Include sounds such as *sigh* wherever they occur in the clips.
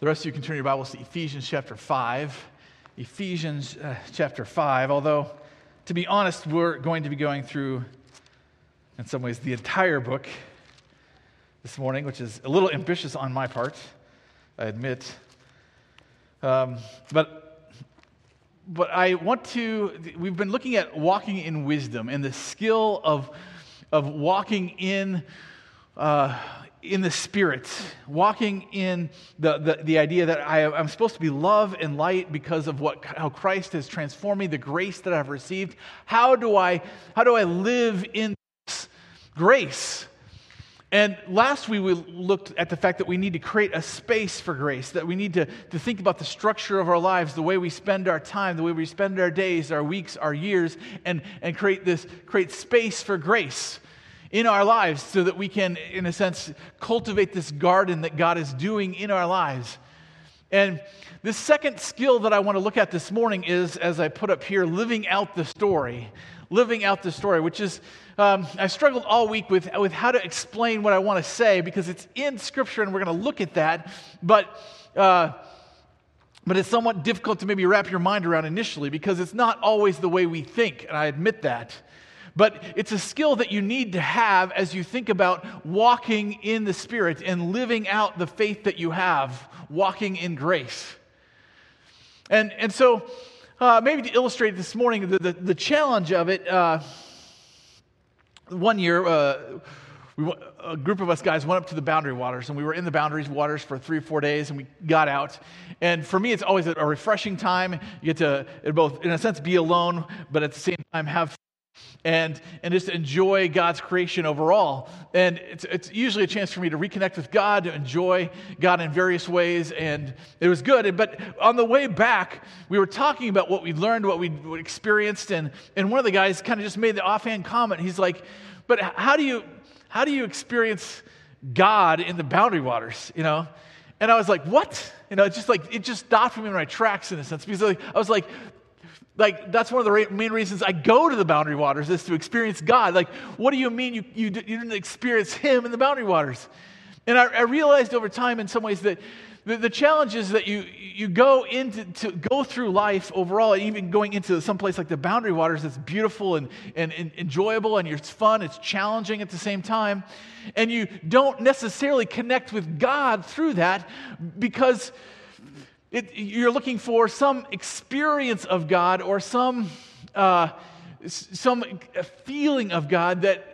The rest of you can turn your Bibles to Ephesians chapter 5. Ephesians uh, chapter 5, although, to be honest, we're going to be going through, in some ways, the entire book this morning, which is a little ambitious on my part, I admit. Um, but, but I want to, we've been looking at walking in wisdom and the skill of, of walking in. Uh, in the Spirit, walking in the, the, the idea that I, am supposed to be love and light because of what, how Christ has transformed me, the grace that I've received. How do I, how do I live in grace? And last week we looked at the fact that we need to create a space for grace, that we need to, to think about the structure of our lives, the way we spend our time, the way we spend our days, our weeks, our years, and, and create this create space for grace in our lives so that we can, in a sense, cultivate this garden that God is doing in our lives. And the second skill that I want to look at this morning is, as I put up here, living out the story. Living out the story, which is, um, I struggled all week with, with how to explain what I want to say because it's in Scripture and we're going to look at that. But, uh, but it's somewhat difficult to maybe wrap your mind around initially because it's not always the way we think, and I admit that. But it's a skill that you need to have as you think about walking in the Spirit and living out the faith that you have, walking in grace. And, and so, uh, maybe to illustrate this morning, the, the, the challenge of it, uh, one year, uh, we, a group of us guys went up to the boundary waters and we were in the boundaries waters for three or four days and we got out and for me it's always a refreshing time you get to both in a sense be alone but at the same time have and, and just enjoy God's creation overall. And it's, it's usually a chance for me to reconnect with God, to enjoy God in various ways, and it was good. But on the way back, we were talking about what we learned, what we experienced, and, and one of the guys kind of just made the offhand comment. He's like, But how do you, how do you experience God in the boundary waters, you know? And I was like, What? You know, it just like, it just stopped me in my tracks in a sense because I was like, like, that's one of the main reasons I go to the boundary waters is to experience God. Like, what do you mean you, you, you didn't experience Him in the boundary waters? And I, I realized over time, in some ways, that the, the challenge is that you, you go into to go through life overall, even going into some place like the boundary waters that's beautiful and, and, and enjoyable and it's fun, it's challenging at the same time. And you don't necessarily connect with God through that because it, you're looking for some experience of God or some, uh, some feeling of God that,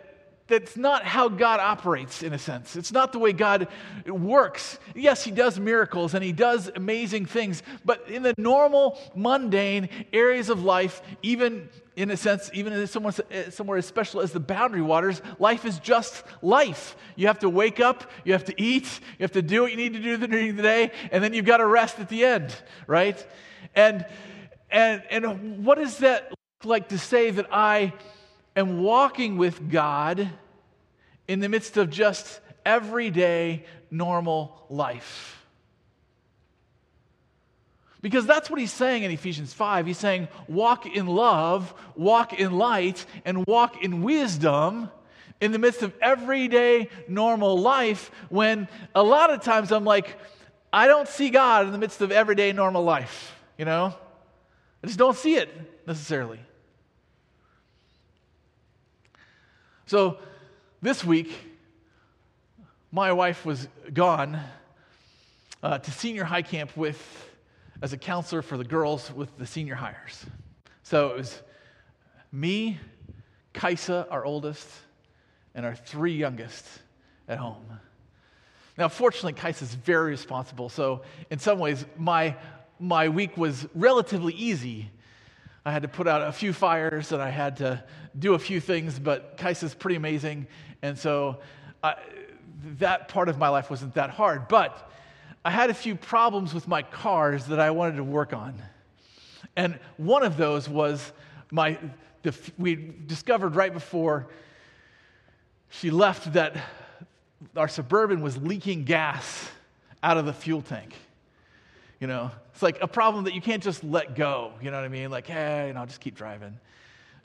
that's not how God operates, in a sense. It's not the way God works. Yes, He does miracles and He does amazing things, but in the normal, mundane areas of life, even in a sense, even in somewhere, somewhere as special as the boundary waters, life is just life. You have to wake up, you have to eat, you have to do what you need to do during the day, and then you've got to rest at the end, right? And and and what does that look like to say that I am walking with God in the midst of just everyday normal life? Because that's what he's saying in Ephesians 5. He's saying, walk in love, walk in light, and walk in wisdom in the midst of everyday normal life when a lot of times I'm like, I don't see God in the midst of everyday normal life, you know? I just don't see it necessarily. So this week, my wife was gone uh, to senior high camp with as a counselor for the girls with the senior hires. So it was me, Kaisa, our oldest, and our three youngest at home. Now, fortunately, Kaisa is very responsible. So, in some ways, my, my week was relatively easy. I had to put out a few fires and I had to do a few things, but Kaisa's pretty amazing. And so, I, that part of my life wasn't that hard. But I had a few problems with my cars that I wanted to work on. And one of those was my, the, we discovered right before she left that our Suburban was leaking gas out of the fuel tank. You know, it's like a problem that you can't just let go. You know what I mean? Like, hey, you know, I'll just keep driving.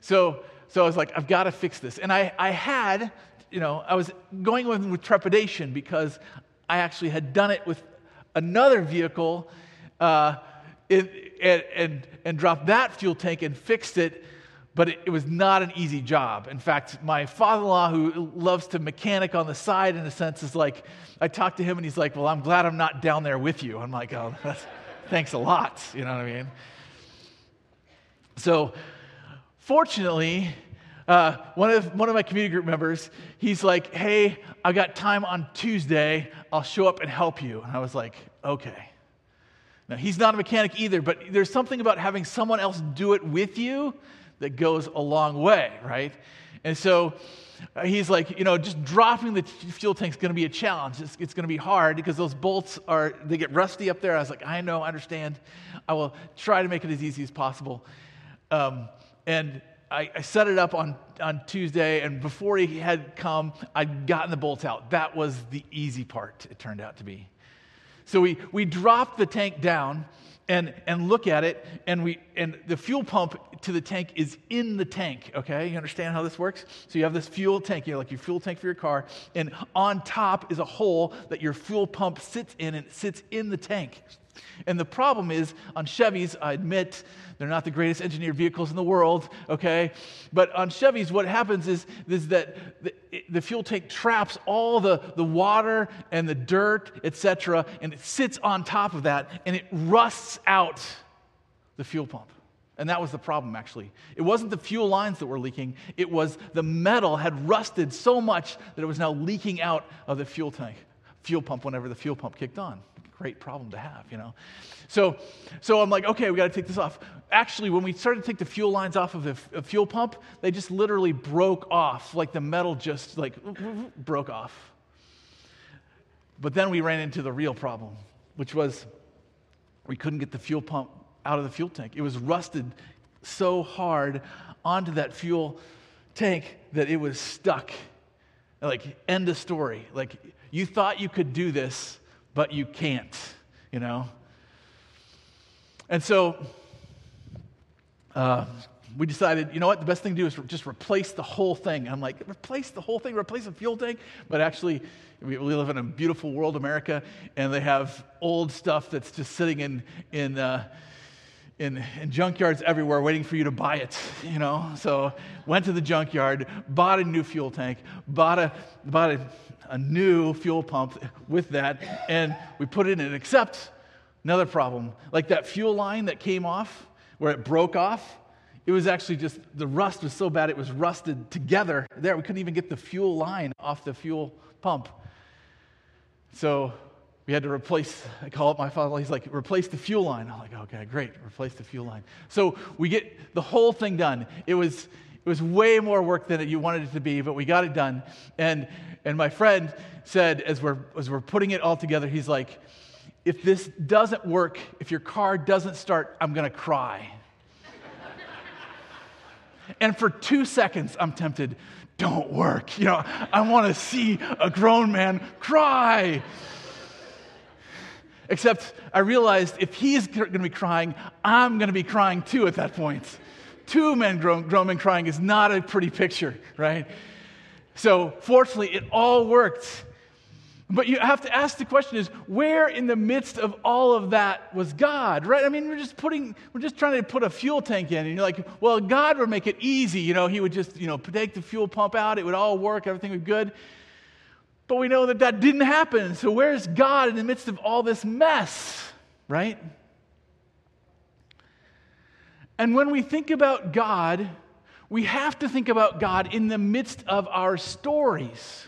So, so I was like, I've got to fix this. And I, I had, you know, I was going with, with trepidation because I actually had done it with another vehicle uh, it, and, and, and dropped that fuel tank and fixed it but it, it, was not an easy job. In fact, my father in law, who loves to mechanic on the side, in a sense, is like, I talked to him and he's like, Well, I'm glad I'm not down there with you. I'm like, Oh, *laughs* thanks a lot. You know what I mean? So, fortunately, uh, one, of, one of my community group members, he's like, Hey, I got time on Tuesday. I'll show up and help you. And I was like, Okay. Now, he's not a mechanic either, but there's something about having someone else do it with you that goes a long way, right? And so uh, he's like, you know, just dropping the fuel tank is going to be a challenge. It's, it's going to be hard because those bolts are, they get rusty up there. I was like, I know, I understand. I will try to make it as easy as possible. Um, and I, I, set it up on, on Tuesday, and before he had come, I'd gotten the bolts out. That was the easy part, it turned out to be. So we, we dropped the tank down and, and look at it, and, we, and the fuel pump to the tank is in the tank, okay? You understand how this works? So you have this fuel tank, you know, like your fuel tank for your car, and on top is a hole that your fuel pump sits in, and it sits in the tank. And the problem is on Chevys, I admit, they're not the greatest engineered vehicles in the world, okay? But on Chevys, what happens is, is that the, the fuel tank traps all the, the water and the dirt, etc., and it sits on top of that and it rusts out the fuel pump. And that was the problem, actually. It wasn't the fuel lines that were leaking, it was the metal had rusted so much that it was now leaking out of the fuel tank, fuel pump whenever the fuel pump kicked on great problem to have, you know. So, so I'm like, okay, we got to take this off. Actually, when we started to take the fuel lines off of the fuel pump, they just literally broke off, like the metal just like broke off. But then we ran into the real problem, which was we couldn't get the fuel pump out of the fuel tank. It was rusted so hard onto that fuel tank that it was stuck. Like, end of story. Like, you thought you could do this, but you can't, you know? And so uh, we decided, you know what, the best thing to do is just replace the whole thing. I'm like, replace the whole thing, replace the fuel tank? But actually, we, live in a beautiful world, America, and they have old stuff that's just sitting in, in, uh, in, in, junkyards everywhere waiting for you to buy it, you know? So went to the junkyard, bought a new fuel tank, bought a, bought a a new fuel pump with that, and we put it in. Except another problem, like that fuel line that came off, where it broke off, it was actually just the rust was so bad it was rusted together there. We couldn't even get the fuel line off the fuel pump. So we had to replace, I call up my father, he's like, replace the fuel line. I'm like, okay, great, replace the fuel line. So we get the whole thing done. It was it was way more work than you wanted it to be, but we got it done. And, and my friend said, as we're, as we're putting it all together, he's like, if this doesn't work, if your car doesn't start, I'm going to cry. and for two seconds, I'm tempted, don't work. You know, I want to see a grown man cry. Except I realized if he's going to be crying, I'm going to be crying too at that point two men men crying is not a pretty picture, right? So, fortunately, it all worked. But you have to ask the question is where in the midst of all of that was God, right? I mean, we're just putting, we're just trying to put a fuel tank in, and you're like, well, God would make it easy. You know, He would just, you know, take the fuel pump out, it would all work, everything would be good. But we know that that didn't happen. So, where's God in the midst of all this mess, right? And when we think about God, we have to think about God in the midst of our stories.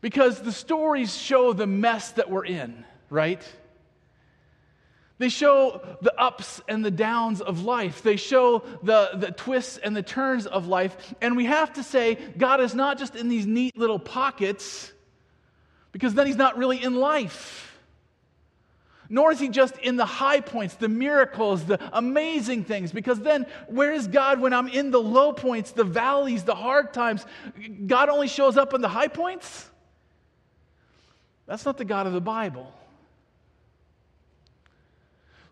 Because the stories show the mess that we're in, right? They show the ups and the downs of life. They show the, the twists and the turns of life. And we have to say, God is not just in these neat little pockets, because then He's not really in life. Nor is he just in the high points, the miracles, the amazing things, because then where is God when I'm in the low points, the valleys, the hard times? God only shows up in the high points? That's not the God of the Bible.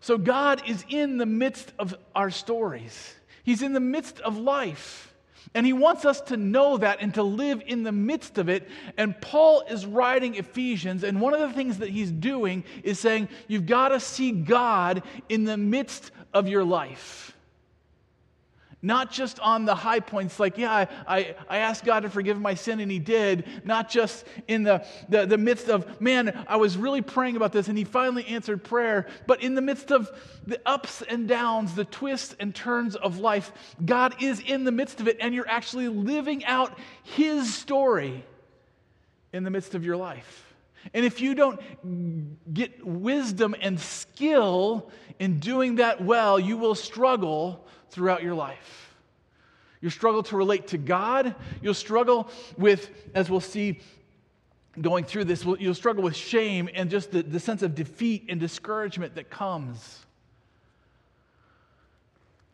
So God is in the midst of our stories, He's in the midst of life. And he wants us to know that and to live in the midst of it. And Paul is writing Ephesians, and one of the things that he's doing is saying, You've got to see God in the midst of your life. Not just on the high points, like, yeah, I, I, I, asked God to forgive my sin and He did. Not just in the, the, the midst of, man, I was really praying about this and He finally answered prayer. But in the midst of the ups and downs, the twists and turns of life, God is in the midst of it and you're actually living out His story in the midst of your life. And if you don't get wisdom and skill in doing that well, you will struggle throughout your life. You'll struggle to relate to God. You'll struggle with, as we'll see going through this, you'll struggle with shame and just the, the sense of defeat and discouragement that comes.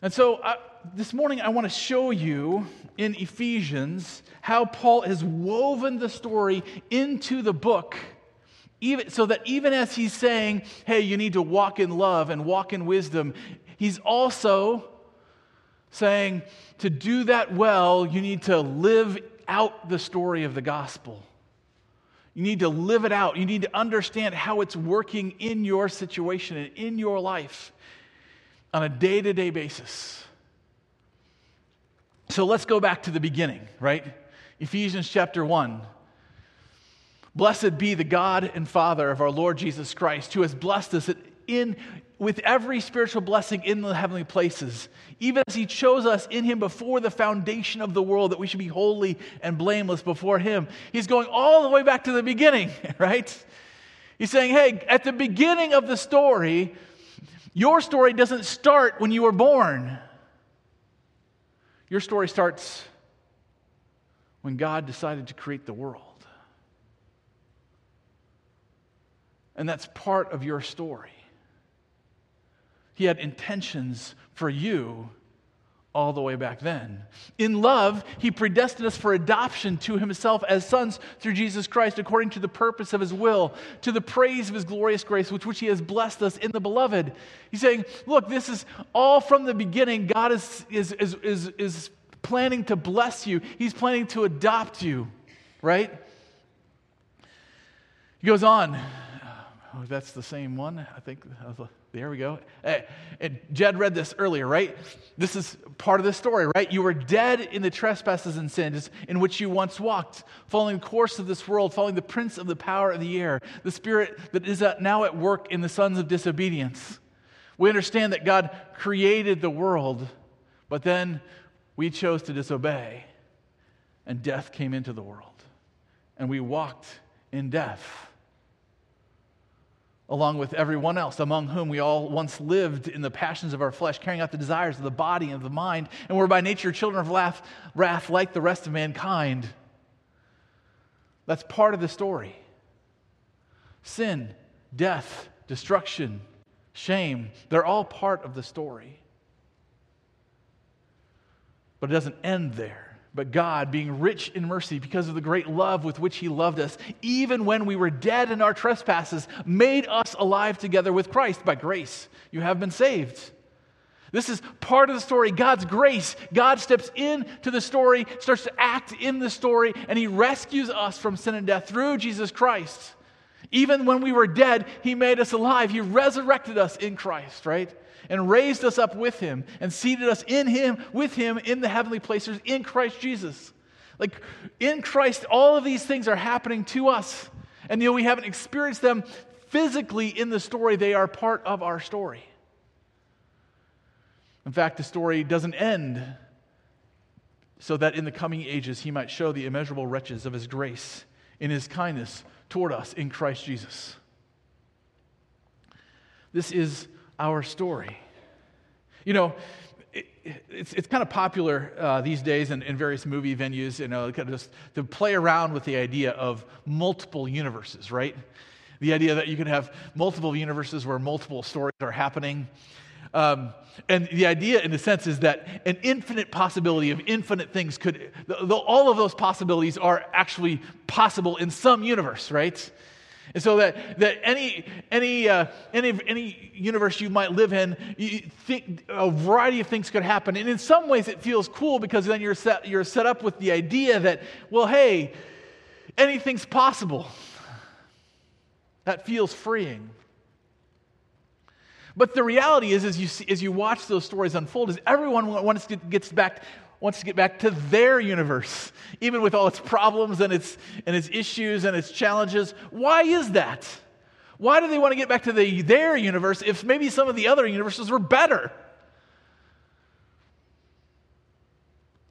And so uh, this morning, I want to show you in Ephesians how Paul has woven the story into the book. Even, so that even as he's saying, hey, you need to walk in love and walk in wisdom, he's also saying to do that well, you need to live out the story of the gospel. You need to live it out. You need to understand how it's working in your situation and in your life on a day to day basis. So let's go back to the beginning, right? Ephesians chapter 1. Blessed be the God and Father of our Lord Jesus Christ, who has blessed us in, with every spiritual blessing in the heavenly places, even as He chose us in Him before the foundation of the world, that we should be holy and blameless before Him. He's going all the way back to the beginning, *laughs* right? He's saying, hey, at the beginning of the story, your story doesn't start when you were born. Your story starts when God decided to create the world. And that's part of your story. He had intentions for you all the way back then. In love, He predestined us for adoption to Himself as sons through Jesus Christ, according to the purpose of His will, to the praise of His glorious grace, with which He has blessed us in the beloved. He's saying, Look, this is all from the beginning. God is, is, is, is, is planning to bless you, He's planning to adopt you, right? He goes on. Oh, that's the same one. I think there we go. Eh, hey, Jed read this earlier, right? This is part of the story, right? You were dead in the trespasses and sins in which you once walked, following the course of this world, following the prince of the power of the air, the spirit that is now at work in the sons of disobedience. We understand that God created the world, but then we chose to disobey, and death came into the world, and we walked in death along with everyone else, among whom we all once lived in the passions of our flesh, carrying out the desires of the body and of the mind, and were by nature children of wrath, wrath like the rest of mankind. That's part of the story. Sin, death, destruction, shame, they're all part of the story. But it doesn't end there. But God, being rich in mercy because of the great love with which He loved us, even when we were dead in our trespasses, made us alive together with Christ. By grace, you have been saved. This is part of the story. God's grace. God steps into the story, starts to act in the story, and He rescues us from sin and death through Jesus Christ. Even when we were dead, He made us alive. He resurrected us in Christ, right? and raised us up with him and seated us in him, with him in the heavenly places in Christ Jesus. Like in Christ, all of these things are happening to us. And though we haven't experienced them physically in the story, they are part of our story. In fact, the story doesn't end so that in the coming ages he might show the immeasurable riches of his grace in his kindness toward us in Christ Jesus. This is our story. You know, it, it's, it's kind of popular uh, these days in, in, various movie venues, you know, kind of just to play around with the idea of multiple universes, right? The idea that you can have multiple universes where multiple stories are happening. Um, and the idea, in a sense, is that an infinite possibility of infinite things could, all of those possibilities are actually possible in some universe, right? And so that, that any, any, uh, any, any universe you might live in, you think a variety of things could happen. And in some ways it feels cool because then you're set, you're set up with the idea that, well, hey, anything's possible. That feels freeing. But the reality is, as you, see, as you watch those stories unfold, is everyone wants to, gets back, wants to get back to their universe, *laughs* even with all its problems and its, and its issues and its challenges. Why is that? Why do they want to get back to the, their universe if maybe some of the other universes were better?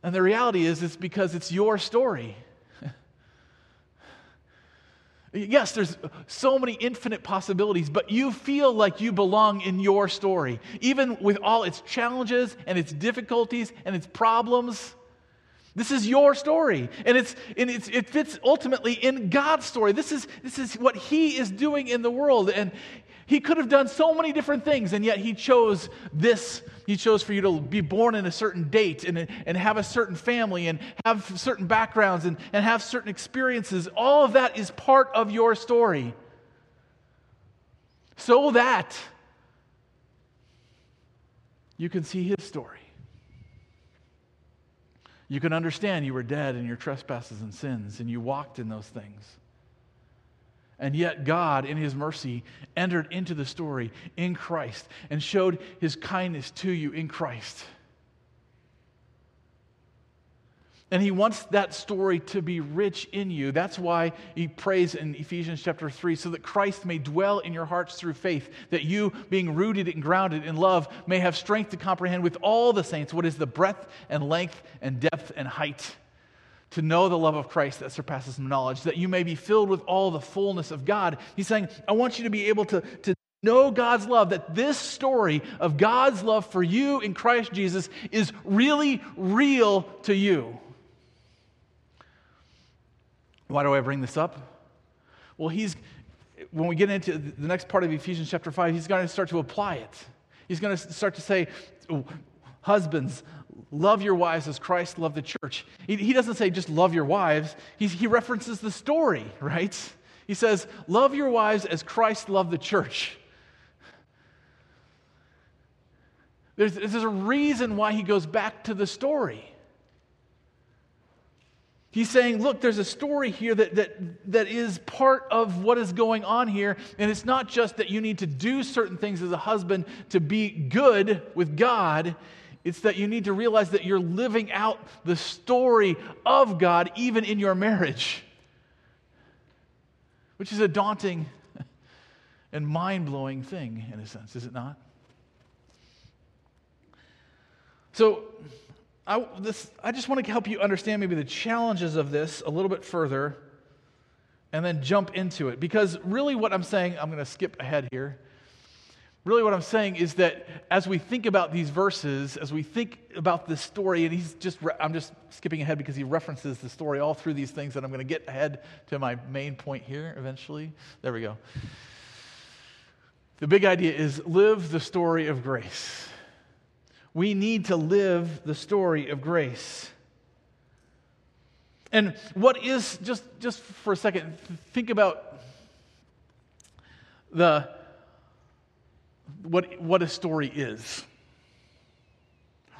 And the reality is, it's because it's your story. Yes, there's so many infinite possibilities, but you feel like you belong in your story, even with all its challenges and its difficulties and its problems. This is your story, and, it's, and it's, it fits ultimately in God's story. This is, this is what He is doing in the world, and he could have done so many different things, and yet he chose this. He chose for you to be born in a certain date and, and have a certain family and have certain backgrounds and, and have certain experiences. All of that is part of your story. So that you can see his story. You can understand you were dead in your trespasses and sins, and you walked in those things. And yet, God, in His mercy, entered into the story in Christ and showed His kindness to you in Christ. And he wants that story to be rich in you. That's why he prays in Ephesians chapter 3 so that Christ may dwell in your hearts through faith, that you, being rooted and grounded in love, may have strength to comprehend with all the saints what is the breadth and length and depth and height to know the love of Christ that surpasses knowledge, that you may be filled with all the fullness of God. He's saying, I want you to be able to, to know God's love, that this story of God's love for you in Christ Jesus is really real to you. Why do I bring this up? Well, he's when we get into the next part of Ephesians chapter 5, he's going to start to apply it. He's going to start to say, oh, Husbands, love your wives as Christ loved the church. He, he doesn't say just love your wives, he, he references the story, right? He says, Love your wives as Christ loved the church. There's, there's a reason why he goes back to the story. He's saying, look, there's a story here that, that, that is part of what is going on here. And it's not just that you need to do certain things as a husband to be good with God. It's that you need to realize that you're living out the story of God even in your marriage, which is a daunting and mind blowing thing, in a sense, is it not? So, I, this, I just want to help you understand maybe the challenges of this a little bit further and then jump into it. Because really, what I'm saying, I'm going to skip ahead here Really, what I'm saying is that as we think about these verses, as we think about this story, and he's just, I'm just skipping ahead because he references the story all through these things, and I'm going to get ahead to my main point here eventually. There we go. The big idea is live the story of grace. We need to live the story of grace. And what is, just, just for a second, think about the what, what a story is.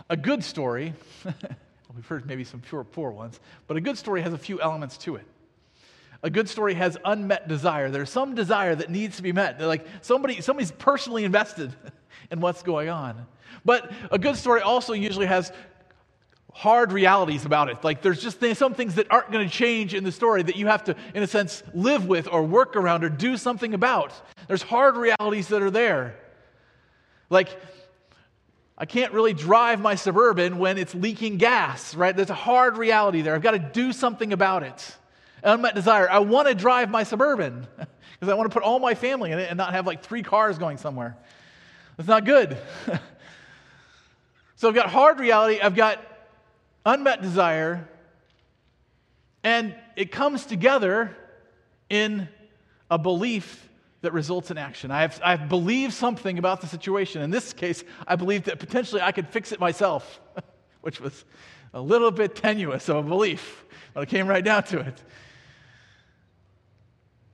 A good story, *laughs* we've heard maybe some pure poor ones, but a good story has a few elements to it. A good story has unmet desire. There's some desire that needs to be met. They're like somebody, somebody's personally invested *laughs* in what's going on. But a good story also usually has hard realities about it. Like there's just some things that aren't going to change in the story that you have to, in a sense, live with or work around or do something about. There's hard realities that are there. Like, I can't really drive my Suburban when it's leaking gas, right? There's a hard reality there. I've got to do something about it. Unmet desire. I want to drive my Suburban *laughs* because I want to put all my family in it and not have like three cars going somewhere. That's not good. *laughs* so I've got hard reality, I've got unmet desire, and it comes together in a belief that results in action. I have, I've believed something about the situation. In this case, I believed that potentially I could fix it myself, *laughs* which was a little bit tenuous of a belief, but it came right down to it.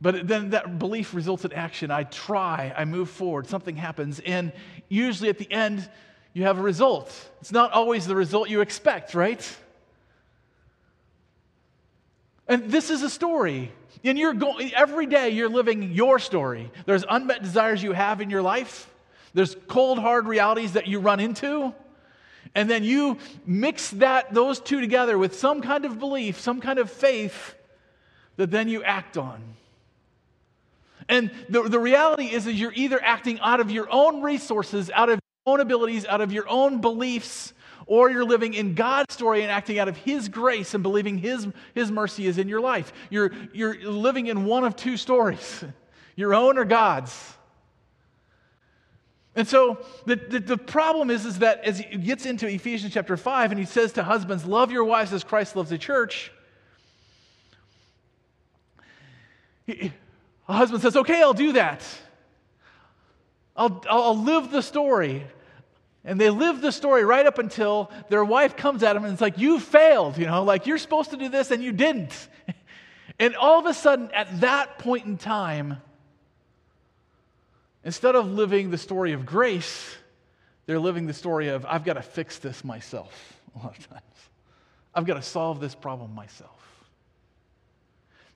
But then that belief results in action. I try, I move forward, something happens, and usually at the end, you have a result. It's not always the result you expect, right? And this is a story. And you're going every day you're living your story. There's unmet desires you have in your life. There's cold hard realities that you run into. And then you mix that those two together with some kind of belief, some kind of faith that then you act on. And the, the reality is, is you're either acting out of your own resources, out of your own abilities, out of your own beliefs, or you're living in God's story and acting out of His grace and believing His, His mercy is in your life. You're, you're living in one of two stories *laughs* your own or God's. And so the, the, the, problem is, is that as he gets into Ephesians chapter 5 and he says to husbands, Love your wives as Christ loves the church, a husband says, Okay, I'll do that. I'll, I'll live the story. And they live the story right up until their wife comes at them and it's like, You failed, you know, like you're supposed to do this and you didn't. *laughs* And all of a sudden, at that point in time, instead of living the story of grace, they're living the story of, I've got to fix this myself a lot of times. I've got to solve this problem myself.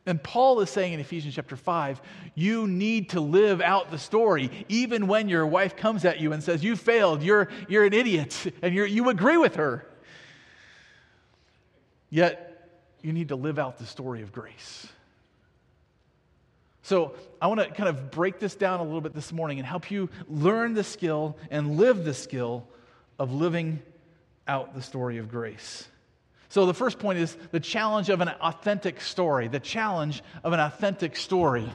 And Paul is saying in Ephesians chapter 5, you need to live out the story, even when your wife comes at you and says, You failed, you're, you're an idiot, and you you agree with her. Yet, you need to live out the story of grace. So, I want to kind of break this down a little bit this morning and help you learn the skill and live the skill of living out the story of grace. So, the first point is the challenge of an authentic story. The challenge of an authentic story.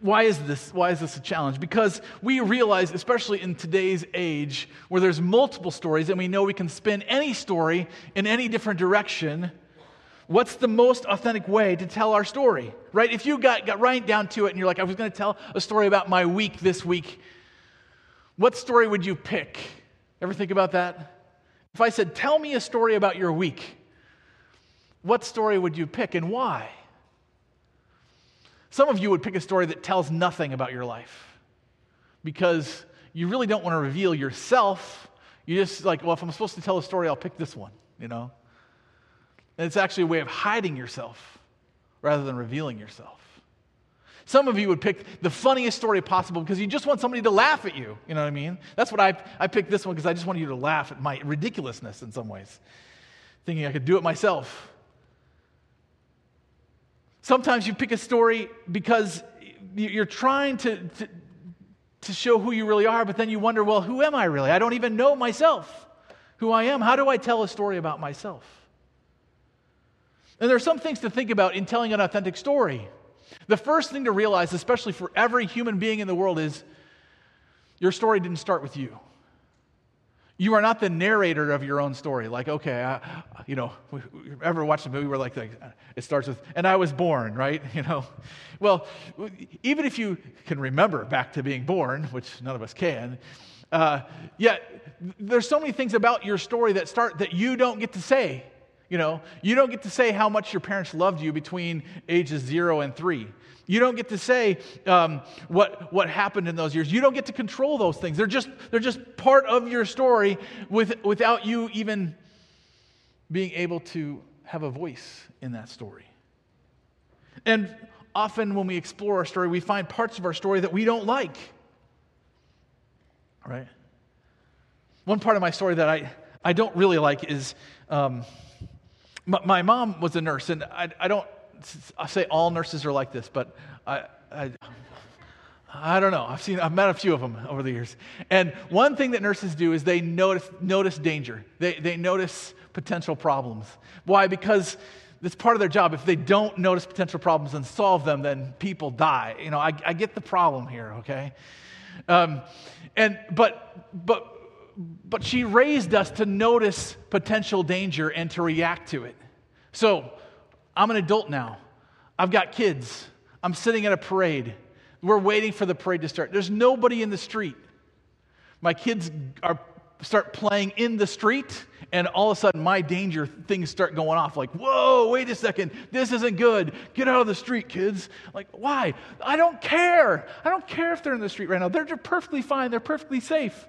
Why is this? Why is this a challenge? Because we realize, especially in today's age, where there's multiple stories, and we know we can spin any story in any different direction. What's the most authentic way to tell our story? Right? If you got, got right down to it and you're like, I was going to tell a story about my week this week, what story would you pick? Ever think about that? If I said, Tell me a story about your week, what story would you pick and why? Some of you would pick a story that tells nothing about your life because you really don't want to reveal yourself. You just like, well, if I'm supposed to tell a story, I'll pick this one, you know? And it's actually a way of hiding yourself rather than revealing yourself. Some of you would pick the funniest story possible because you just want somebody to laugh at you. You know what I mean? That's what I, I picked this one because I just wanted you to laugh at my ridiculousness in some ways, thinking I could do it myself. Sometimes you pick a story because you're trying to, to, to show who you really are, but then you wonder, well, who am I really? I don't even know myself, who I am. How do I tell a story about myself? And there are some things to think about in telling an authentic story. The first thing to realize, especially for every human being in the world, is your story didn't start with you. You are not the narrator of your own story. Like, okay, I, you know, ever watched a movie where like, like it starts with, and I was born, right? *laughs* You know, well, even if you can remember back to being born, which none of us can, uh, yet there's so many things about your story that start that you don't get to say. You know, you don't get to say how much your parents loved you between ages zero and three. You don't get to say um, what, what happened in those years. You don't get to control those things. They're just, they're just part of your story with, without you even being able to have a voice in that story. And often when we explore our story, we find parts of our story that we don't like. Right? One part of my story that I, I don't really like is. Um, my, mom was a nurse, and I, I don't I say all nurses are like this, but I, I, I don't know. I've seen, I've met a few of them over the years. And one thing that nurses do is they notice, notice danger. They, they notice potential problems. Why? Because it's part of their job. If they don't notice potential problems and solve them, then people die. You know, I, I get the problem here, okay? Um, and, but, but but she raised us to notice potential danger and to react to it. So I'm an adult now. I've got kids. I'm sitting at a parade. We're waiting for the parade to start. There's nobody in the street. My kids are start playing in the street and all of a sudden my danger things start going off like, whoa, wait a second, this isn't good. Get out of the street, kids. Like, why? I don't care. I don't care if they're in the street right now. They're perfectly fine, they're perfectly safe.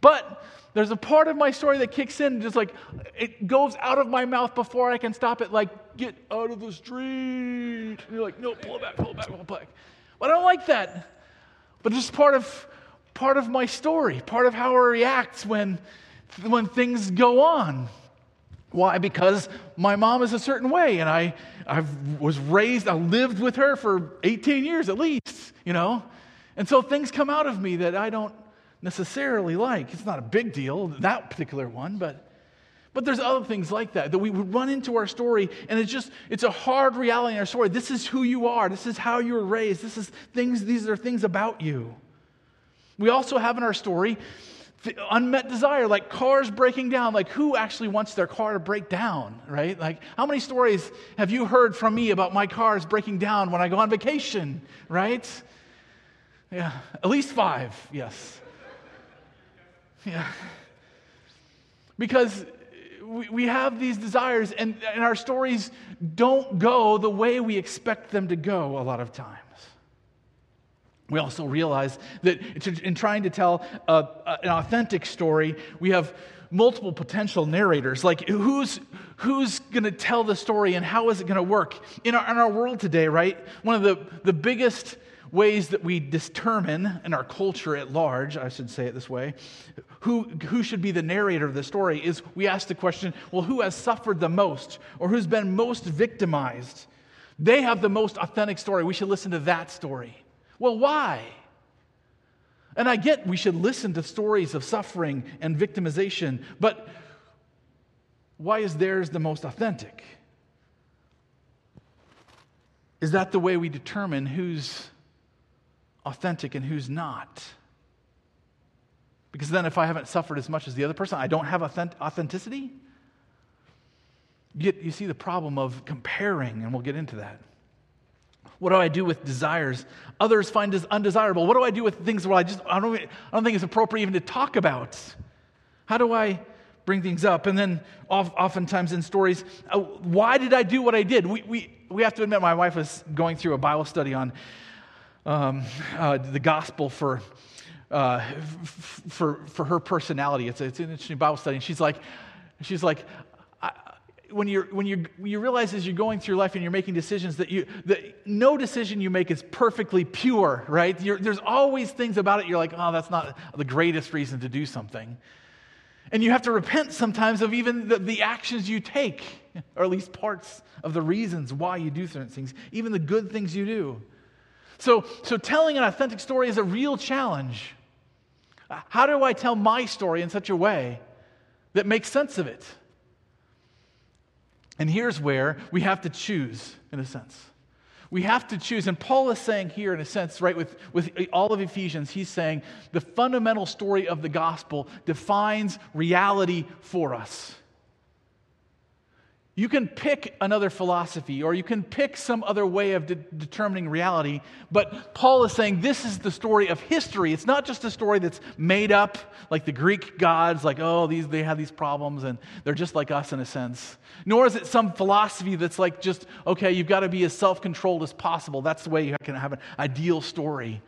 But there's a part of my story that kicks in, just like it goes out of my mouth before I can stop it, like, get out of the street. And you're like, no, pull back, pull back, pull back. But I don't like that. But is part of part of my story, part of how I react when when things go on. Why? Because my mom is a certain way, and I I was raised, I lived with her for 18 years at least, you know. And so things come out of me that I don't necessarily like. It's not a big deal, that particular one, but but there's other things like that that we would run into our story and it's just it's a hard reality in our story. This is who you are. This is how you were raised. This is things these are things about you. We also have in our story unmet desire, like cars breaking down. Like, who actually wants their car to break down, right? Like, how many stories have you heard from me about my cars breaking down when I go on vacation, right? Yeah, at least five, yes. Yeah. Because we, we have these desires, and, and our stories don't go the way we expect them to go a lot of times. We also realize that in trying to tell a, an authentic story, we have multiple potential narrators. Like, who's, who's going to tell the story and how is it going to work? In our, in our world today, right, one of the, the biggest ways that we determine in our culture at large, I should say it this way, who, who should be the narrator of the story is we ask the question well, who has suffered the most or who's been most victimized? They have the most authentic story. We should listen to that story. Well, why? And I get we should listen to stories of suffering and victimization, but why is theirs the most authentic? Is that the way we determine who's authentic and who's not? Because then, if I haven't suffered as much as the other person, I don't have authenticity? You, you see the problem of comparing, and we'll get into that. What do I do with desires others find as undesirable? What do I do with things where I just I don't, I don't think it's appropriate even to talk about? How do I bring things up? And then oftentimes in stories, uh, why did I do what I did? We, we, we have to admit, my wife was going through a Bible study on um, uh, the gospel for, uh, f- for, for her personality. It's, a, it's an interesting Bible study. And she's like, she's like, when, you're, when, you you realize as you're going through life and you're making decisions that, you, that no decision you make is perfectly pure, right? You're, there's always things about it you're like, oh, that's not the greatest reason to do something. And you have to repent sometimes of even the, the actions you take, or at least parts of the reasons why you do certain things, even the good things you do. So, so telling an authentic story is a real challenge. How do I tell my story in such a way that makes sense of it? And here's where we have to choose, in a sense. We have to choose. And Paul is saying here, in a sense, right, with, with all of Ephesians, he's saying the fundamental story of the gospel defines reality for us. You can pick another philosophy or you can pick some other way of de- determining reality, but Paul is saying this is the story of history. It's not just a story that's made up like the Greek gods, like, oh, these, they have these problems and they're just like us in a sense. Nor is it some philosophy that's like just, okay, you've got to be as self controlled as possible. That's the way you can have an ideal story.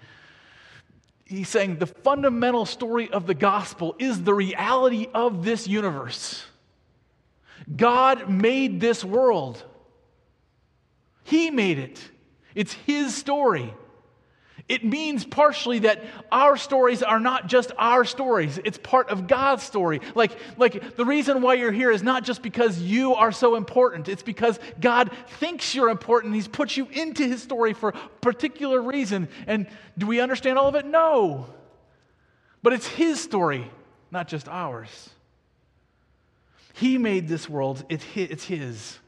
He's saying the fundamental story of the gospel is the reality of this universe. God made this world. He made it. It's His story. It means partially that our stories are not just our stories, it's part of God's story. Like, like the reason why you're here is not just because you are so important, it's because God thinks you're important. He's put you into His story for a particular reason. And do we understand all of it? No. But it's His story, not just ours. He made this world, it's His.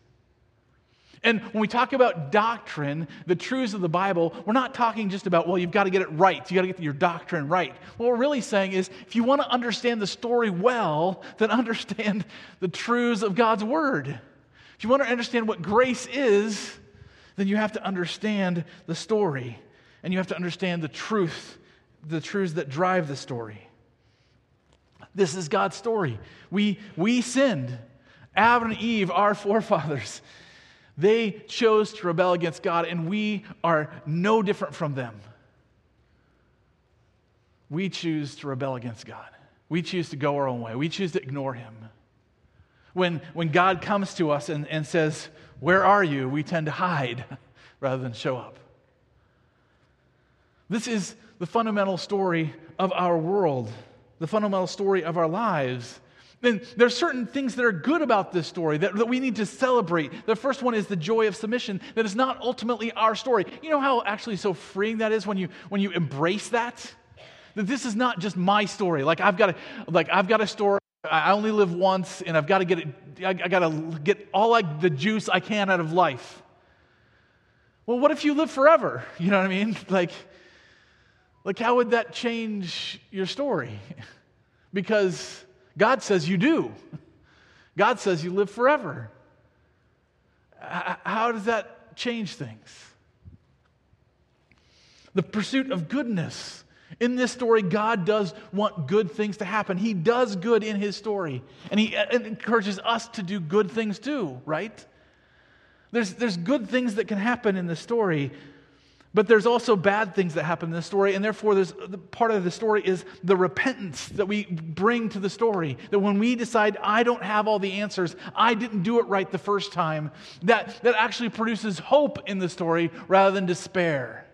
And when we talk about doctrine, the truths of the Bible, we're not talking just about, well, you've got to get it right. You've got to get your doctrine right. What we're really saying is if you want to understand the story well, then *laughs* understand the truths of God's Word. If you want to understand what grace is, then you have to understand the story. And you have to understand the truth, the truths that drive the story. This is God's story. We, we sinned. Adam and Eve, our forefathers, they chose to rebel against God, and we are no different from them. We choose to rebel against God. We choose to go our own way. We choose to ignore Him. When, when God comes to us and, and says, Where are you? we tend to hide *laughs* rather than show up. This is the fundamental story of our world, the fundamental story of our lives. And there's certain things that are good about this story that, that we need to celebrate. The first one is the joy of submission, that is not ultimately our story. You know how actually so freeing that is when you when you embrace that? That this is not just my story. Like I've got a like I've got a story. I only live once, and I've got to get it. I, I got to get all like the juice I can out of life. Well, what if you live forever? You know what I mean? *laughs* Like, like how would that change your story? *laughs* because God says you do. God says you live forever. How does that change things? The pursuit of goodness in this story, God does want good things to happen. He does good in his story, and he uh, encourages us to do good things too, right? There's, there's good things that can happen in the story, but there's also bad things that happen in the story, and therefore, there's part of the story is the repentance that we bring to the story. That when we decide, I don't have all the answers, I didn't do it right the first time, that, that actually produces hope in the story rather than despair.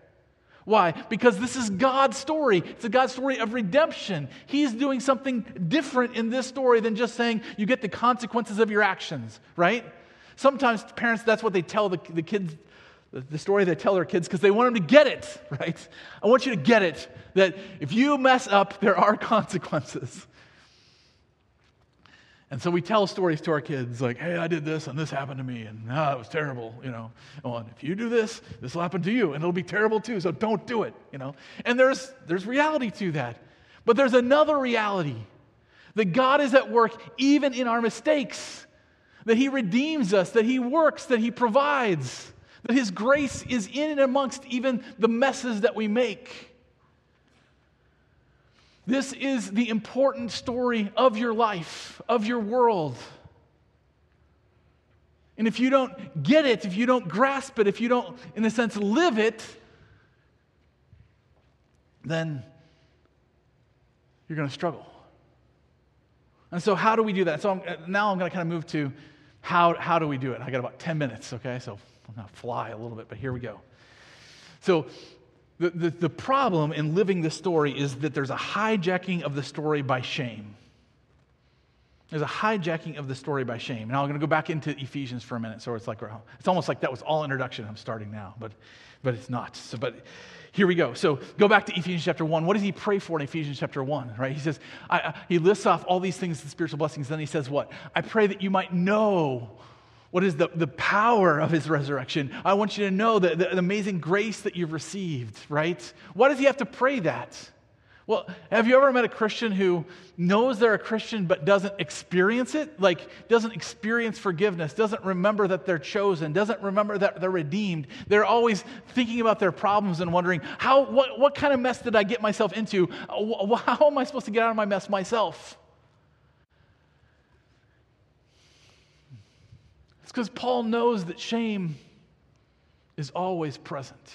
Why? Because this is God's story. It's a God's story of redemption. He's doing something different in this story than just saying you get the consequences of your actions, right? Sometimes parents, that's what they tell the, the kids, the story they tell their kids because they want them to get it, *laughs* right? I want you to get it that if you mess up, there are *laughs* consequences. And so we tell stories to our kids like, hey, I did this and this happened to me and ah, it was terrible, you know. And if you do this, this will happen to you and it'll be terrible too, so don't do it, you know. And there's, there's reality to that. But there's another reality that God is at work even in our mistakes, that He redeems us, that He works, that He provides, that His grace is in and amongst even the messes that we make. This is the important story of your life, of your world. And if you don't get it, if you don't grasp it, if you don't, in a sense, live it, then you're going to struggle. And so, how do we do that? So, I'm, uh, now I'm going to kind of move to how, how do we do it? I got about 10 minutes, okay? So, I'm going to fly a little bit, but here we go. So, the, the, the problem in living this story is that there's a hijacking of the story by shame. There's a hijacking of the story by shame. Now I'm going to go back into Ephesians for a minute. So it's like it's almost like that was all introduction. I'm starting now, but but it's not. So but here we go. So go back to Ephesians chapter one. What does he pray for in Ephesians chapter one? Right? He says I, he lists off all these things, the spiritual blessings. Then he says what? I pray that you might know what is the, the power of his resurrection? I want you to know the, the, the amazing grace that you've received, right? Why does he have to pray that? Well, have you ever met a Christian who knows they're a Christian but doesn't experience it? Like, doesn't experience forgiveness, doesn't remember that they're chosen, doesn't remember that they're redeemed. They're always thinking about their problems and wondering, how, what, what kind of mess did I get myself into? How am I supposed to get out of my mess myself? It's because Paul knows that shame is always present.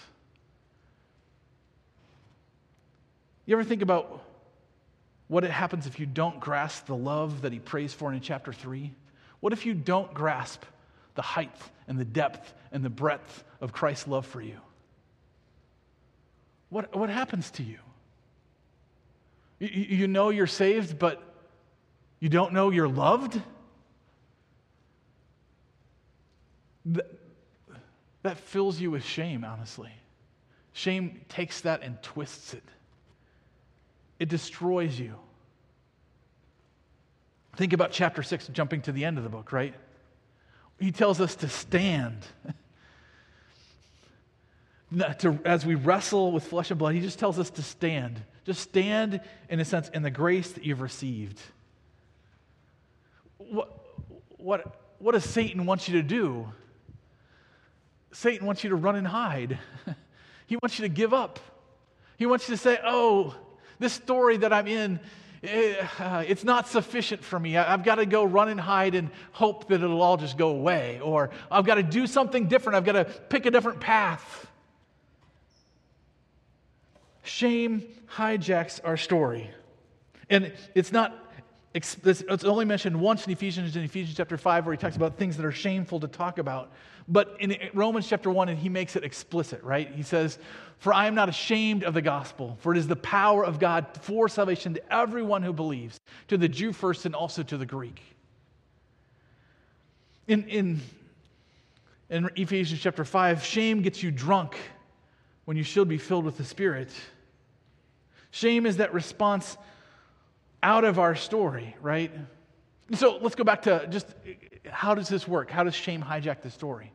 You ever think about what it happens if you don't grasp the love that he prays for in chapter 3? What if you don't grasp the height and the depth and the breadth of Christ's love for you? What, what happens to you? you? You know you're saved, but you don't know you're loved? That, that fills you with shame, honestly. Shame takes that and twists it, it destroys you. Think about chapter 6, jumping to the end of the book, right? He tells us to stand. *laughs* to, as we wrestle with flesh and blood, he just tells us to stand. Just stand, in a sense, in the grace that you've received. What, what, what does Satan want you to do? Satan wants you to run and hide. *laughs* he wants you to give up. He wants you to say, oh, this story that I'm in uh, it's not sufficient for me. I've got to go run and hide and hope that it'll all just go away. Or I've got to do something different. I've got to pick a different path. Shame hijacks our story. And it's not, it's only mentioned once in Ephesians, in Ephesians chapter 5, where he talks about things that are shameful to talk about. But in Romans chapter 1, and he makes it explicit, right? He says, For I am not ashamed of the gospel, for it is the power of God for salvation to everyone who believes, to the Jew first and also to the Greek. In, in, in Ephesians chapter 5, shame gets you drunk when you should be filled with the Spirit. Shame is that response out of our story, right? So let's go back to just how does this work? How does shame hijack the story?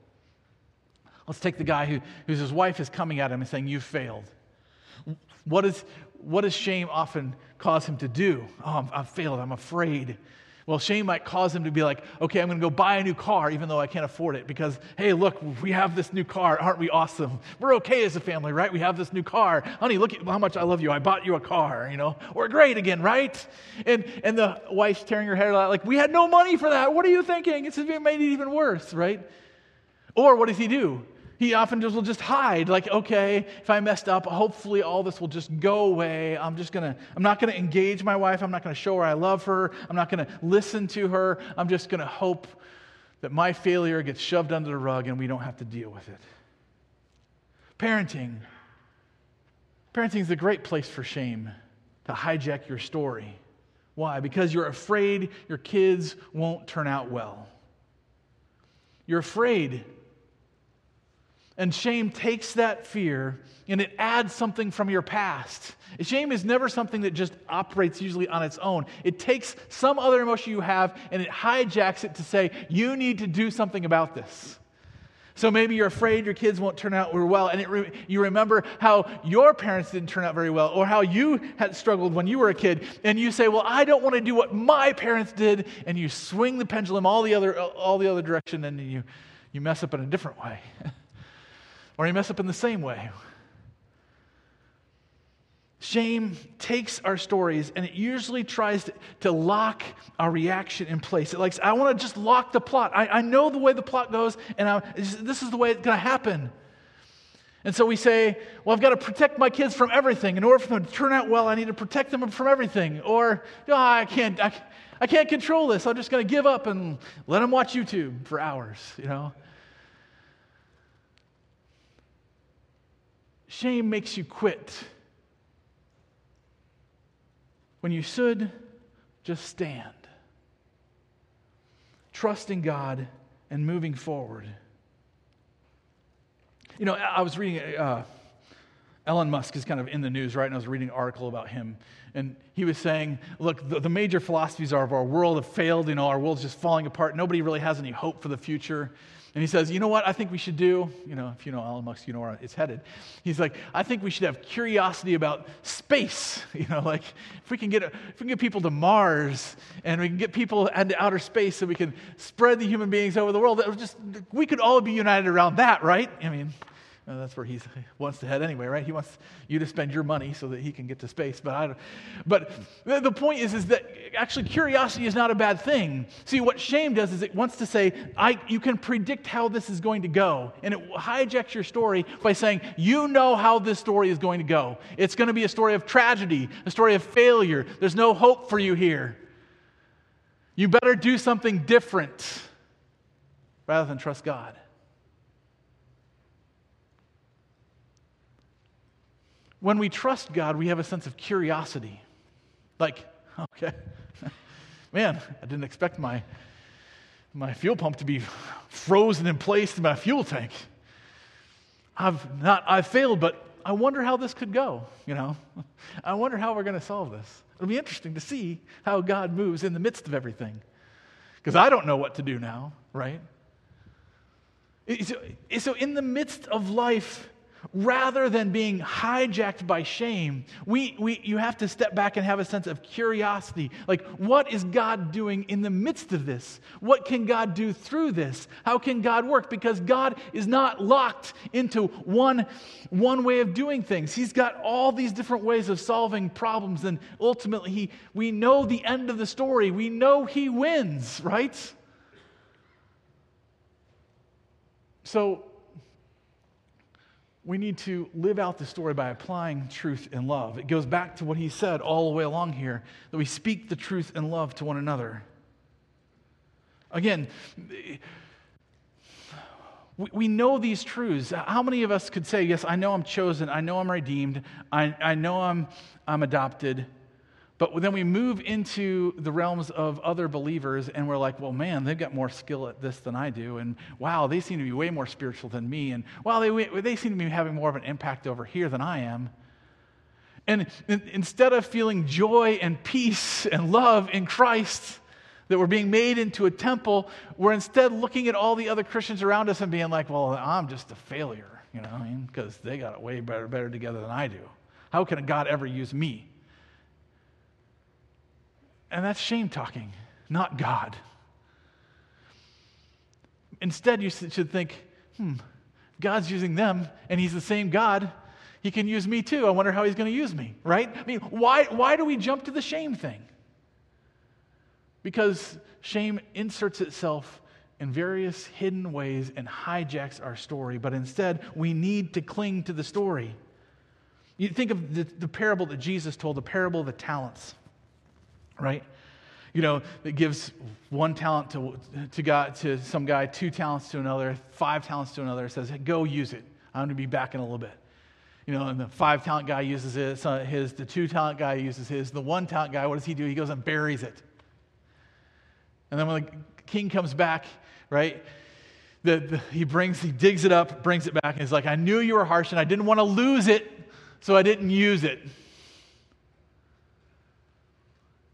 Let's take the guy who, whose his wife is coming at him and saying, You've failed. What, is, what does shame often cause him to do? Oh, I've failed. I'm afraid. Well, shame might cause him to be like, okay, I'm going to go buy a new car even though I can't afford it because, hey, look, we have this new car. Aren't we awesome? We're okay as a family, right? We have this new car. Honey, look at how much I love you. I bought you a car, you know? We're great again, right? And, and the wife's tearing her hair out like, we had no money for that. What are you thinking? It's made it even worse, right? Or what does he do? He often just will just hide like okay if i messed up hopefully all this will just go away. I'm just gonna i'm not gonna engage my wife. I'm not gonna show her i love her. I'm not gonna listen to her. I'm just gonna hope that my failure gets shoved under the rug and we don't have to deal with it. Parenting. Parenting is a great place for shame to hijack your story. Why? Because you're afraid your kids won't turn out well. You're afraid and shame takes that fear and it adds something from your past. Shame is never something that just operates usually on its own. It takes some other emotion you have and it hijacks it to say, you need to do something about this. So maybe you're afraid your kids won't turn out well, and re- you remember how your parents didn't turn out very well, or how you had struggled when you were a kid, and you say, "Well, I don't want to do what my parents did," and you swing the pendulum all the other all the other direction, and you you mess up in a different way. *laughs* or you mess up in the same way. Shame takes our stories and it usually tries to, to lock our reaction in place. It likes, I want to just lock the plot. I, I know the way the plot goes, and I, this is the way it's going to happen. And so we say, well, I've got to protect my kids from everything. In order for them to turn out well, I need to protect them from everything. Or, oh, I, can't, I, I can't control this. I'm just going to give up and let them watch YouTube for hours, you know? Shame makes you quit when you should just stand, trusting God and moving forward. You know, I was reading, uh, Elon Musk is kind of in the news, right? And I was reading an article about him. And he was saying, look, the, the major philosophies of our world have failed. You know, our world's just falling apart. Nobody really has any hope for the future. And he says, you know what I think we should do? You know, if you know Elon Musk, you know where it's headed. He's like, I think we should have curiosity about space. *laughs* You know, like if we can get, if we can get people to Mars and we can get people into outer space so we can spread the human beings over the world, just, we could all be united around that, right? I mean, that's where he *laughs* wants to head anyway, right? He wants you to spend your money so that he can get to space. But, I but the point is, is that actually curiosity is not a bad thing. See, what shame does is it wants to say, I, you can predict how this is going to go. And it hijacks your story by saying, you know how this story is going to go. It's going to be a story of tragedy, a story of failure. There's no hope for you here. You better do something different rather than trust God. When we trust God, we have a sense of curiosity. Like, *laughs* okay, man, I didn't expect my, my fuel pump to be frozen in place in my fuel tank. I've not, I've failed, but I wonder how this could go, you know? *laughs* I wonder how we're going to solve this. It'll be interesting to see how God moves in the midst of everything. Because I don't know what to do now, right? So, in the midst of life, rather than being hijacked by shame, we, we, you have to step back and have a sense of curiosity. Like, what is God doing in the midst of this? What can God do through this? How can God work? Because God is not locked into one, one way of doing things. He's got all these different ways of solving problems, and ultimately, he, we know the end of the story. We know He wins, right? So, we need to live out the story by applying truth and love. It goes back to what he said all the way along here that we speak the truth and love to one another. Again, we know these truths. How many of us could say, Yes, I know I'm chosen, I know I'm redeemed, I, I know I'm, I'm adopted, but then we move into the realms of other believers and we're like, well, man, they've got more skill at this than I do. And wow, they seem to be way more spiritual than me. And wow, they, they seem to be having more of an impact over here than I am. And instead of feeling joy and peace and love in Christ, that we're being made into a temple, we're instead looking at all the other Christians around us and being like, well, I'm just a failure, you know, because they got it way better, better together than I do. How can God ever use me? And that's shame talking, not God. Instead, you should think, hmm, God's using them, and He's the same God. He can use me too. I wonder how He's going to use me, right? I mean, why, why do we jump to the shame thing? Because shame inserts itself in various hidden ways and hijacks our story, but instead, we need to cling to the story. You think of the, the parable that Jesus told, the parable of the talents right? You know, it gives one talent to, to, God, to some guy, two talents to another, five talents to another. Says, hey, go use it. I'm going to be back in a little bit. You know, and the five talent guy uses his, his, the two talent guy uses his, the one talent guy, what does he do? He goes and buries it. And then when the king comes back, right, the, the, he brings, he digs it up, brings it back, and he's like, I knew you were harsh and I didn't want to lose it, so I didn't use it.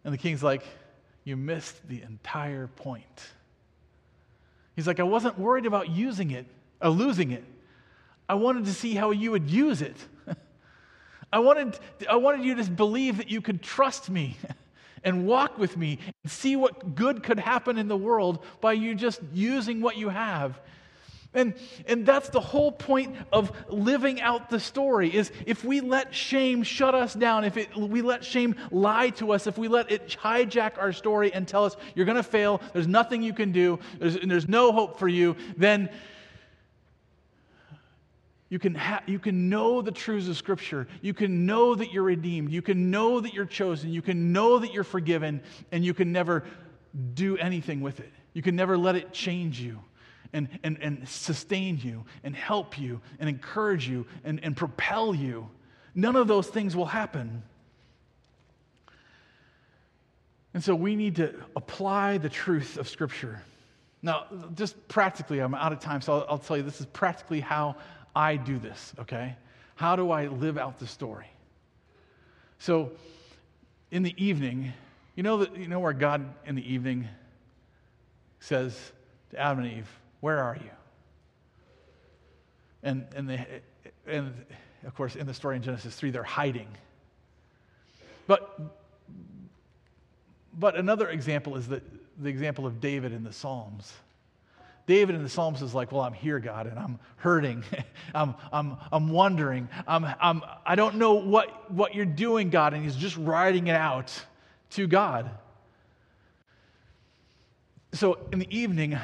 And the king's like, You missed the entire point. He's like, I wasn't worried about using it, or uh, losing it. I wanted to see how you would use it. *laughs* I wanted, I wanted you to believe that you could trust me *laughs* and walk with me and see what good could happen in the world by you just using what you have and, and that's the whole point of living out the story is if we let shame shut us down, if it, we let shame lie to us, if we let it hijack our story and tell us, you're going to fail, there's nothing you can do, there's, there's no hope for you, then you can, ha- you can know the truths of Scripture. You can know that you're redeemed. You can know that you're chosen. You can know that you're forgiven, and you can never do anything with it. You can never let it change you and, and, and sustain you and help you and encourage you and, and propel you. None of those things will happen. And so we need to apply the truth of Scripture. Now, just practically, I'm out of time, so I'll, I'll tell you this is practically how I do this, okay? How do I live out the story? So, in the evening, you know that you know where God in the evening says to Adam and Eve, where are you? And, and, they, and of course, in the story in Genesis 3, they're hiding. But, but another example is the, the example of David in the Psalms. David in the Psalms is like, Well, I'm here, God, and I'm hurting. *laughs* I'm, I'm, I'm wondering. I'm, I'm, I don't know what, what you're doing, God. And he's just writing it out to God. So in the evening,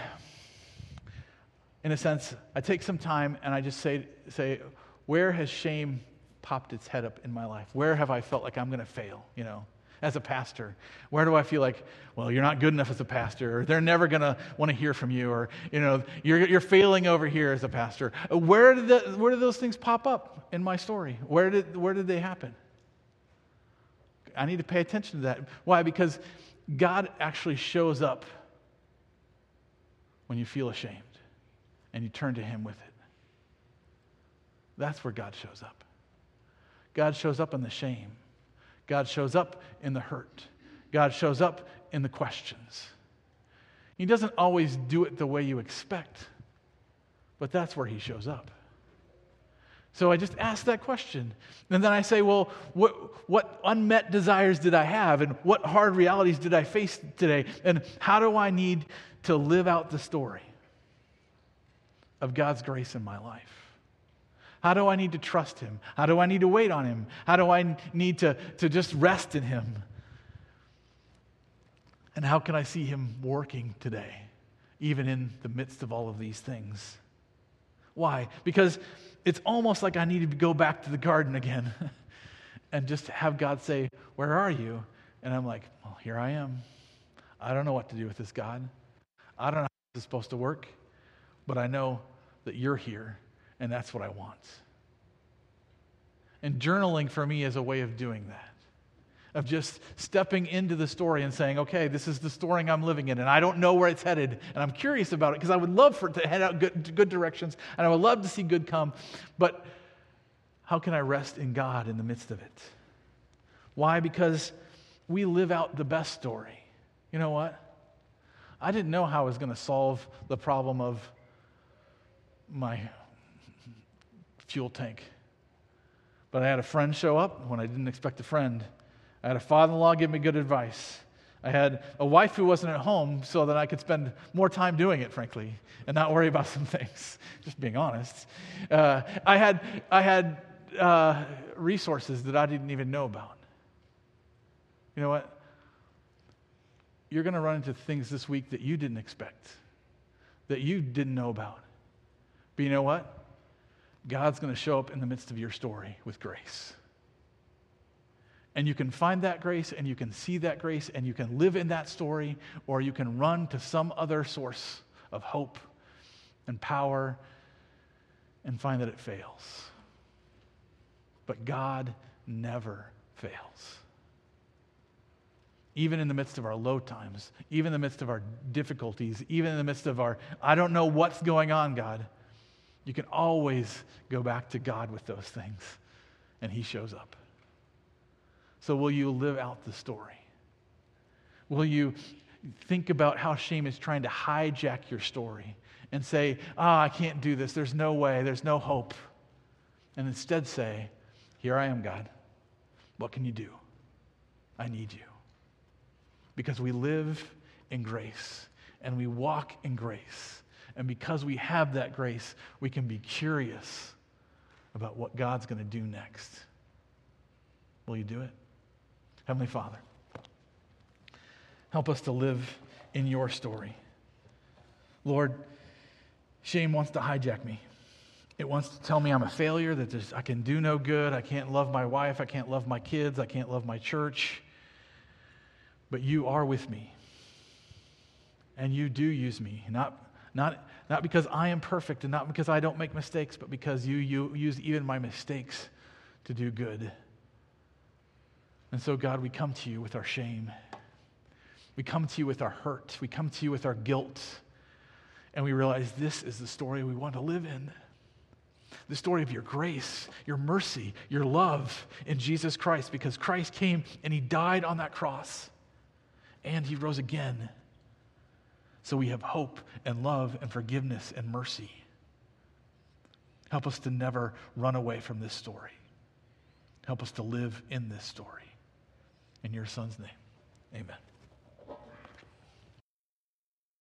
in a sense, I take some time and I just say, say where has shame popped its head up in my life? Where have I felt like I'm going to fail, you know, as a pastor? Where do I feel like, well, you're not good enough as a pastor, or they're never going to want to hear from you, or, you know, you're, you're failing over here as a pastor? Uh, where did, the, where did those things pop up in my story? Where did, where did they happen? I need to pay attention to that. Why? Because God actually shows up when you feel ashamed and you turn to Him with it. That's where God shows up. God shows up in the shame. God shows up in the hurt. God shows up in the questions. He doesn't always do it the way you expect, but that's where He shows up. So I just ask that question. And then I say, well, what, what unmet desires did I have? And what hard realities did I face today? And how do I need to live out the story of God's grace in my life? How do I need to trust Him? How do I need to wait on Him? How do I need to, to just rest in Him? And how can I see Him working today, even in the midst of all of these things? Why? Because it's almost like I need to go back to the garden again *laughs* and just have God say, Where are you? And I'm like, Well, here I am. I don't know what to do with this, God. I don't know how this is supposed to work, but I know that you're here, and that's what I want. And journaling for me is a way of doing that of just stepping into the story and saying, okay, this is the story I'm living in, and I don't know where it's headed, and I'm curious about it because I would love for it to head out good, good directions, and I would love to see good come, but how can I rest in God in the midst of it? Why? Because we live out the best story. You know what? I didn't know how I was going to solve the problem of my fuel tank. But I had a friend show up when I didn't expect a friend. I had a father in law give me good advice. I had a wife who wasn't at home so that I could spend more time doing it, frankly, and not worry about *laughs* some things, just being honest. Uh, I had, I had uh, resources that I didn't even know about. You know what? You're going to run into things this week that you didn't expect, that you didn't know about. But you know what? God's going to show up in the midst of your story with grace. And you can find that grace and you can see that grace and you can live in that story, or you can run to some other source of hope and power and find that it fails. But God never fails. Even in the midst of our low times, even in the midst of our difficulties, even in the midst of our, I don't know what's going on, God, you can always go back to God with those things, and He shows up. So, will you live out the story? Will you think about how shame is trying to hijack your story and say, Ah, oh, I can't do this. There's no way. There's no hope. And instead say, Here I am, God. What can you do? I need you. Because we live in grace and we walk in grace. And because we have that grace, we can be curious about what God's going to do next. Will you do it? Heavenly Father, help us to live in your story. Lord, shame wants to hijack me. It wants to tell me I'm a failure, that I can do no good, I can't love my wife, I can't love my kids, I can't love my church. But you are with me. And you do use me, not, not, not because I am perfect and not because I don't make mistakes, but because you, you use even my mistakes to do good. And so, God, we come to you with our shame. We come to you with our hurt. We come to you with our guilt. And we realize this is the story we want to live in the story of your grace, your mercy, your love in Jesus Christ, because Christ came and he died on that cross and he rose again. So we have hope and love and forgiveness and mercy. Help us to never run away from this story. Help us to live in this story. In your son's name, amen.